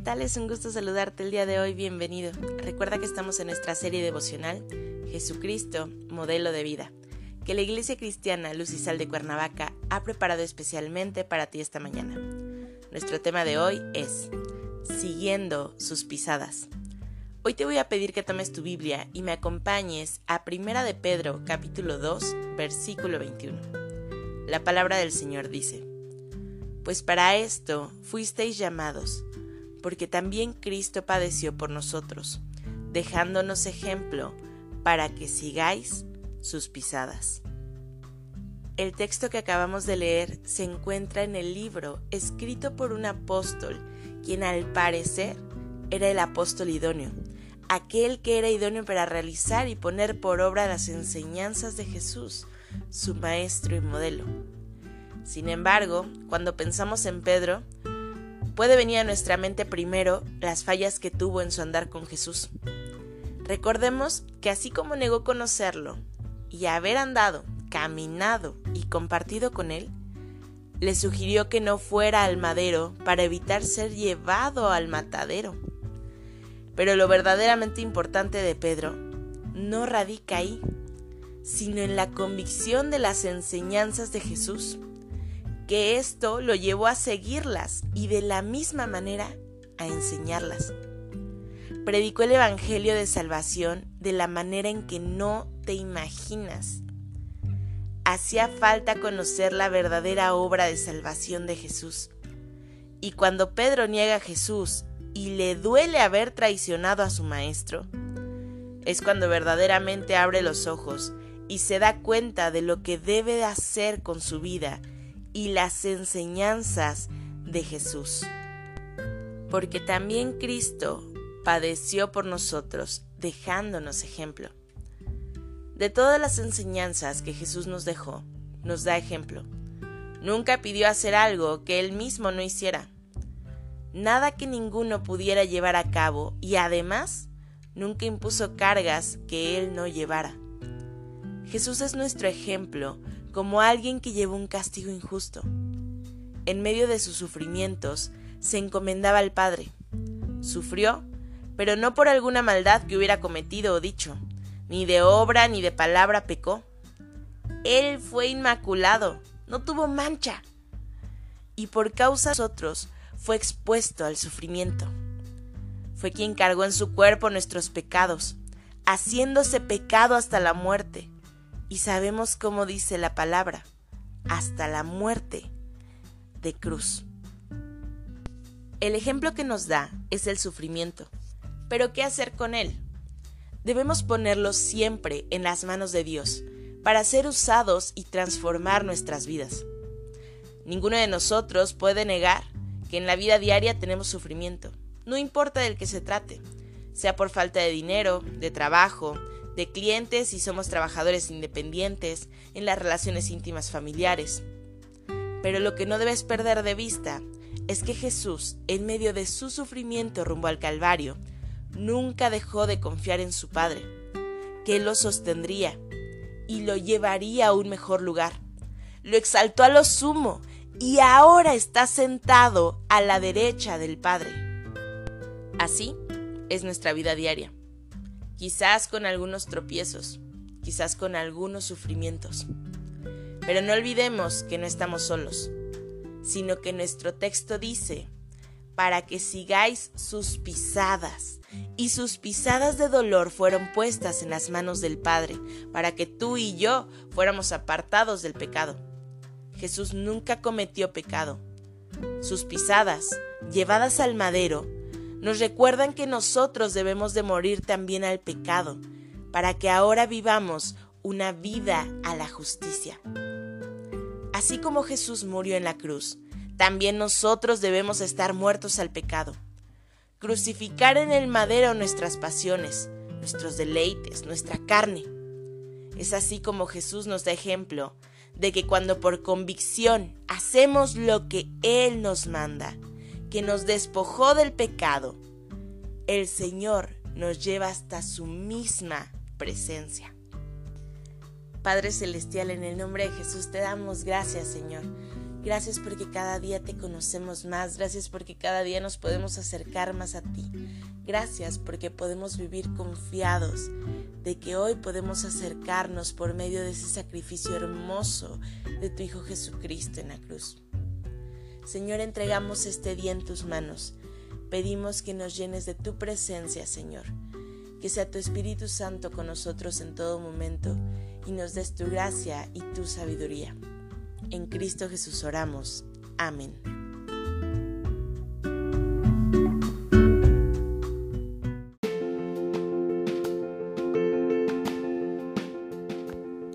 Tal? Es un gusto saludarte el día de hoy. Bienvenido. Recuerda que estamos en nuestra serie devocional Jesucristo, modelo de vida, que la Iglesia Cristiana Luz y Sal de Cuernavaca ha preparado especialmente para ti esta mañana. Nuestro tema de hoy es Siguiendo sus pisadas. Hoy te voy a pedir que tomes tu Biblia y me acompañes a Primera de Pedro, capítulo 2, versículo 21. La palabra del Señor dice: Pues para esto fuisteis llamados porque también Cristo padeció por nosotros, dejándonos ejemplo para que sigáis sus pisadas. El texto que acabamos de leer se encuentra en el libro escrito por un apóstol, quien al parecer era el apóstol idóneo, aquel que era idóneo para realizar y poner por obra las enseñanzas de Jesús, su maestro y modelo. Sin embargo, cuando pensamos en Pedro, puede venir a nuestra mente primero las fallas que tuvo en su andar con Jesús. Recordemos que así como negó conocerlo y haber andado, caminado y compartido con él, le sugirió que no fuera al madero para evitar ser llevado al matadero. Pero lo verdaderamente importante de Pedro no radica ahí, sino en la convicción de las enseñanzas de Jesús que esto lo llevó a seguirlas y de la misma manera a enseñarlas. Predicó el Evangelio de Salvación de la manera en que no te imaginas. Hacía falta conocer la verdadera obra de salvación de Jesús. Y cuando Pedro niega a Jesús y le duele haber traicionado a su maestro, es cuando verdaderamente abre los ojos y se da cuenta de lo que debe hacer con su vida y las enseñanzas de Jesús. Porque también Cristo padeció por nosotros, dejándonos ejemplo. De todas las enseñanzas que Jesús nos dejó, nos da ejemplo. Nunca pidió hacer algo que él mismo no hiciera. Nada que ninguno pudiera llevar a cabo y además nunca impuso cargas que él no llevara. Jesús es nuestro ejemplo como alguien que llevó un castigo injusto. En medio de sus sufrimientos, se encomendaba al Padre. Sufrió, pero no por alguna maldad que hubiera cometido o dicho, ni de obra ni de palabra pecó. Él fue inmaculado, no tuvo mancha, y por causa de nosotros fue expuesto al sufrimiento. Fue quien cargó en su cuerpo nuestros pecados, haciéndose pecado hasta la muerte y sabemos cómo dice la palabra, hasta la muerte de cruz. El ejemplo que nos da es el sufrimiento. Pero ¿qué hacer con él? Debemos ponerlo siempre en las manos de Dios para ser usados y transformar nuestras vidas. Ninguno de nosotros puede negar que en la vida diaria tenemos sufrimiento, no importa del que se trate, sea por falta de dinero, de trabajo, clientes y somos trabajadores independientes en las relaciones íntimas familiares. Pero lo que no debes perder de vista es que Jesús, en medio de su sufrimiento rumbo al Calvario, nunca dejó de confiar en su Padre, que lo sostendría y lo llevaría a un mejor lugar. Lo exaltó a lo sumo y ahora está sentado a la derecha del Padre. Así es nuestra vida diaria quizás con algunos tropiezos, quizás con algunos sufrimientos. Pero no olvidemos que no estamos solos, sino que nuestro texto dice, para que sigáis sus pisadas. Y sus pisadas de dolor fueron puestas en las manos del Padre, para que tú y yo fuéramos apartados del pecado. Jesús nunca cometió pecado. Sus pisadas, llevadas al madero, nos recuerdan que nosotros debemos de morir también al pecado, para que ahora vivamos una vida a la justicia. Así como Jesús murió en la cruz, también nosotros debemos estar muertos al pecado. crucificar en el madero nuestras pasiones, nuestros deleites, nuestra carne. Es así como Jesús nos da ejemplo de que cuando por convicción hacemos lo que Él nos manda, que nos despojó del pecado, el Señor nos lleva hasta su misma presencia. Padre Celestial, en el nombre de Jesús te damos gracias, Señor. Gracias porque cada día te conocemos más, gracias porque cada día nos podemos acercar más a ti. Gracias porque podemos vivir confiados de que hoy podemos acercarnos por medio de ese sacrificio hermoso de tu Hijo Jesucristo en la cruz. Señor, entregamos este día en tus manos. Pedimos que nos llenes de tu presencia, Señor. Que sea tu Espíritu Santo con nosotros en todo momento y nos des tu gracia y tu sabiduría. En Cristo Jesús oramos. Amén.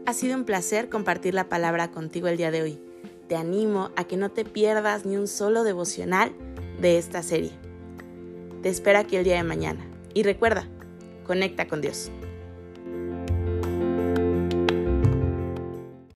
Ha sido un placer compartir la palabra contigo el día de hoy. Te animo a que no te pierdas ni un solo devocional de esta serie. Te espero aquí el día de mañana. Y recuerda, conecta con Dios.